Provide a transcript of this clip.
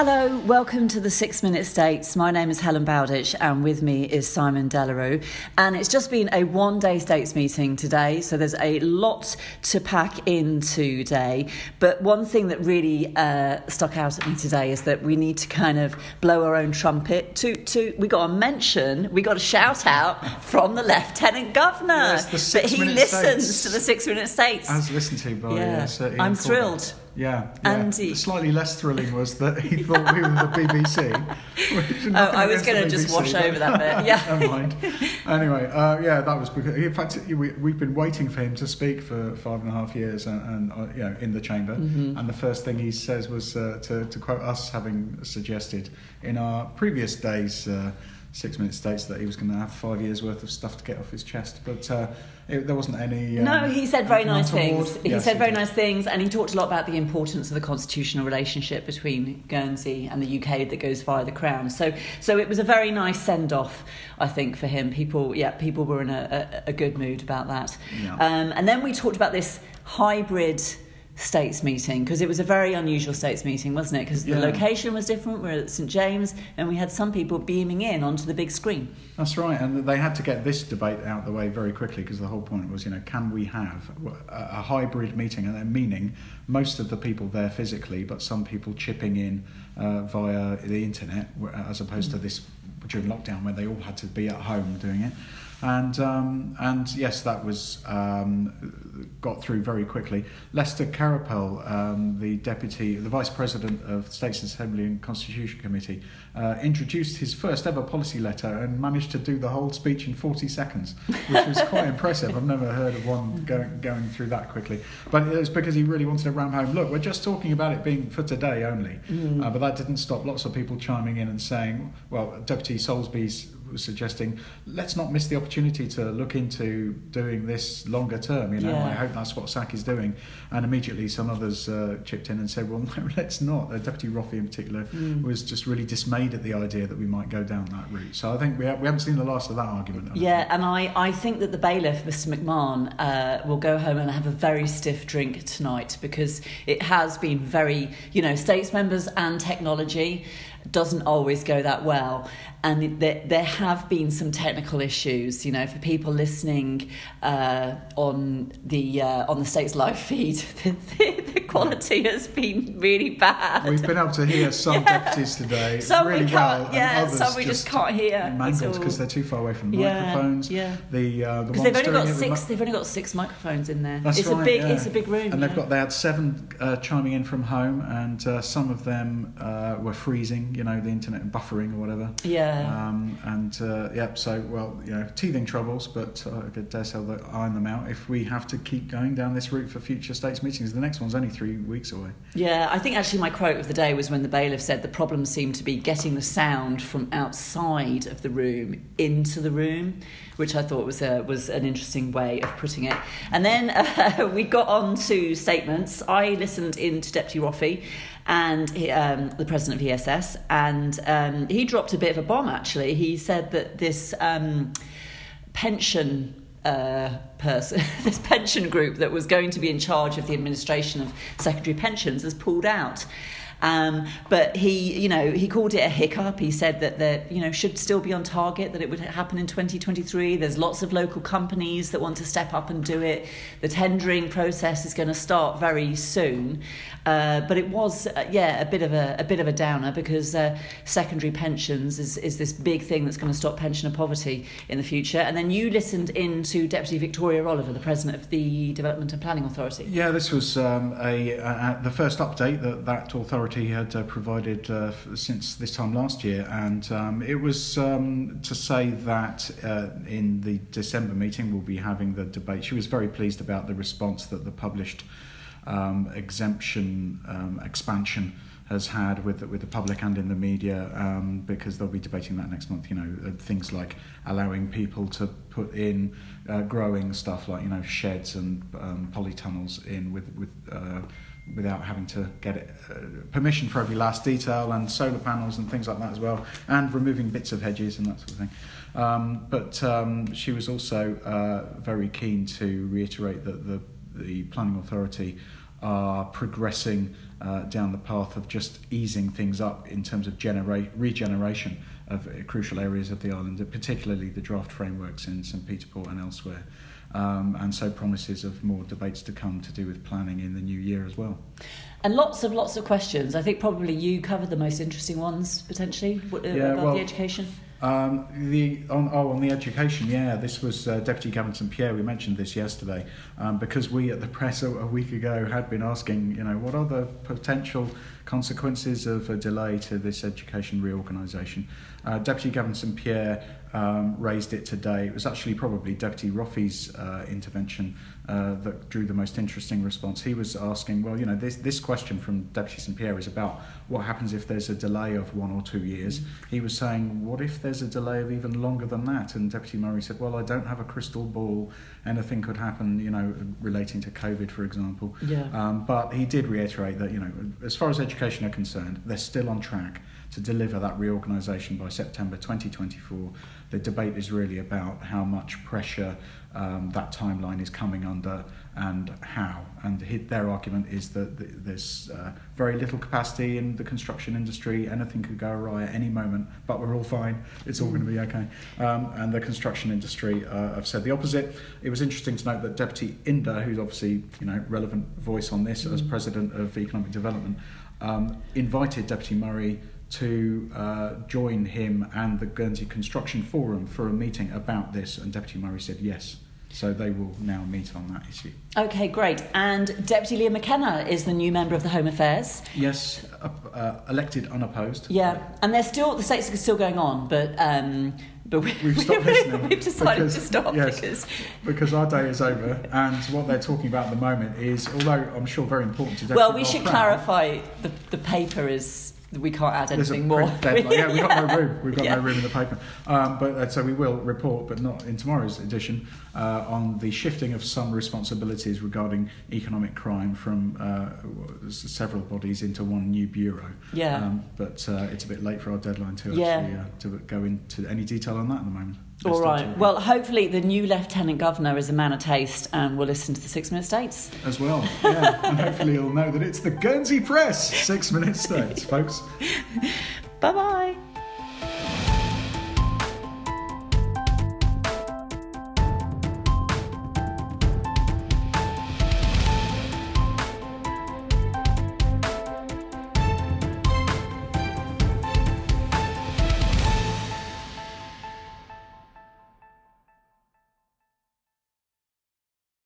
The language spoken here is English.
Hello, welcome to the Six Minute States. My name is Helen Bowditch, and with me is Simon Delarue. And it's just been a one day States meeting today, so there's a lot to pack in today. But one thing that really uh, stuck out at me today is that we need to kind of blow our own trumpet. To, to We got a mention, we got a shout out from the Lieutenant Governor Yes, that he listens States. to the Six Minute States. As listened to by Yeah. uh, I'm thrilled. Yeah, yeah. Slightly less thrilling was that he thought we were the BBC. Oh, I was going to just wash but- over that bit. Yeah. Never mind. Anyway, uh, yeah, that was because, in fact, we, we've been waiting for him to speak for five and a half years, and, and uh, you know, in the chamber. Mm-hmm. And the first thing he says was uh, to, to quote us, having suggested in our previous days. Six minute states that he was going to have five years worth of stuff to get off his chest, but uh, it, there wasn't any. Um, No, he said very nice things. He Yes, said very did. nice things, and he talked a lot about the importance of the constitutional relationship between Guernsey and the UK that goes via the Crown. So, so it was a very nice send off, I think, for him. People, yeah, people were in a, a, a good mood about that. Yeah. Um, and then we talked about this hybrid states meeting because it was a very unusual states meeting wasn't it? Because Yeah. the location was different. We we're at st james and we had some people beaming in onto the big screen. That's right, and they had to get this debate out the way very quickly because the whole point was, you know, can we have a, hybrid meeting, and then meaning most of the people there physically, but some people chipping in uh, via the internet, as opposed to this during lockdown where they all had to be at home doing it. And um, and yes, that was um, got through very quickly. Lester Queripel, um, the deputy, the vice president of the States Assembly and Constitution Committee, uh, introduced his first ever policy letter and managed to do the whole speech in 40 seconds, which was quite impressive. I've never heard of one going going through that quickly. But it was because he really wanted to ram home. Look, we're just talking about it being for today only, uh, but that didn't stop lots of people chiming in and saying, well, Deputy Soulsby's was suggesting let's not miss the opportunity to look into doing this longer term you know Yeah. I hope that's what SAC is doing and immediately some others uh, chipped in and said well no let's not uh, Deputy Roffey in particular Mm. was just really dismayed at the idea that we might go down that route so I think we, ha- we haven't seen the last of that argument Yeah, and I, I think that the bailiff, Mr. McMahon, uh, will go home and have a very stiff drink tonight because it has been very, you know, states members and technology doesn't always go that well. And there, there have been some technical issues, you know, for people listening uh, on the uh, on the states live feed. The, the quality has been really bad. We've been able to hear some Yeah. deputies today Some we really can't- well, yeah, others some we just can't hear mangled because they're too far away from the Yeah, microphones. yeah. The uh, the Because they've only got six. They've only got six microphones in there. That's it's right, a big. yeah. It's a big room. And they've got they had seven uh, chiming in from home, and uh, some of them uh, were freezing. You know, the internet buffering or whatever. Yeah. Um, and uh, yeah, so well, you know, teething troubles, but uh, I dare say they'll iron them out if we have to keep going down this route for future states meetings. The next one's only three weeks away. Yeah, I think actually my quote of the day was when the bailiff said the problem seemed to be getting the sound from outside of the room into the room, which I thought was a, was an interesting way of putting it. And then uh, we got on to statements. I listened in to Deputy Roffey and he, um, the president of ESS, and um, he dropped a bit of a bomb. Actually, he said that this um, pension uh, person, this pension group that was going to be in charge of the administration of secondary pensions has pulled out. Um, but he, you know, he called it a hiccup. He said that the, you know, should still be on target. That it would happen in 2023. There's lots of local companies that want to step up and do it. The tendering process is going to start very soon. Uh, but it was, uh, yeah, a bit of a, a bit of a downer because uh, secondary pensions is, is this big thing that's going to stop pensioner poverty in the future. And then you listened in to Deputy Victoria Oliver, the president of the Development and Planning Authority. Yeah, this was um, a, uh, the first update that that authority had uh, provided uh, since this time last year, and um, it was um, to say that uh, in the December meeting we'll be having the debate. She was very pleased about the response that the published um, exemption um, expansion has had with the, with the public and in the media um, because they'll be debating that next month. You know, uh, things like allowing people to put in uh, growing stuff like you know sheds and um, polytunnels in with with. Uh, without having to get it, uh, permission for every last detail and solar panels and things like that as well and removing bits of hedges and that sort of thing um, but um, she was also uh, very keen to reiterate that the the planning authority are progressing uh, down the path of just easing things up in terms of generate regeneration of crucial areas of the island, particularly the draft frameworks in St Peter Port and elsewhere. Um, and so promises of more debates to come to do with planning in the new year as well. And lots of lots of questions. I think probably you covered the most interesting ones potentially uh, yeah, about well, the education. Um, the on, oh on the education, yeah, this was uh, Deputy Gavin St Pierre. We mentioned this yesterday um, because we at the press a, a, week ago had been asking, you know, what are the potential consequences of a delay to this education reorganisation. Uh, Deputy Gavin St Pierre um, raised it today. It was actually probably Deputy Roffey's uh, intervention uh, that drew the most interesting response. He was asking, well, you know, this, this question from Deputy St Pierre is about what happens if there's a delay of one or two years. He was saying, what if there's a delay of even longer than that? And Deputy Murray said, well, I don't have a crystal ball. Anything could happen, you know, relating to COVID, for example. Yeah. Um, but he did reiterate that, you know, as far as education are concerned, they're still on track to deliver that reorganisation by September 2024. The debate is really about how much pressure um, that timeline is coming under and how. And their argument is that there's uh, very little capacity in the construction industry. Anything could go awry at any moment, but we're all fine. It's all going to be okay. Um, and the construction industry uh, have said the opposite. It was interesting to note that Deputy Inder, who's obviously you know relevant voice on this mm. as President of Economic Development, um, invited Deputy Murray to uh, join him and the Guernsey Construction Forum for a meeting about this, and Deputy Murray said yes. So they will now meet on that issue. Okay, great. And Deputy Liam McKenna is the new member of the Home Affairs. Yes, uh, uh, elected unopposed. Yeah, and they're still the states are still going on, but um, but we, we've stopped listening. We've decided because, to stop yes, because because our day is over, and what they're talking about at the moment is, although I'm sure very important to. Well, we should clarify the the paper is we can't add anything more. yeah, we've got no room. We've got yeah. no room in the paper. Um, but uh, so we will report, but not in tomorrow's edition, uh, on the shifting of some responsibilities regarding economic crime from uh, several bodies into one new bureau. Yeah. Um, but uh, it's a bit late for our deadline to yeah. actually uh, to go into any detail on that at the moment. All right. Well, hopefully the new Lieutenant Governor is a man of taste and will listen to the Six Minute States. As well, yeah. and hopefully he'll know that it's the Guernsey Press Six Minute States, folks. bye bye.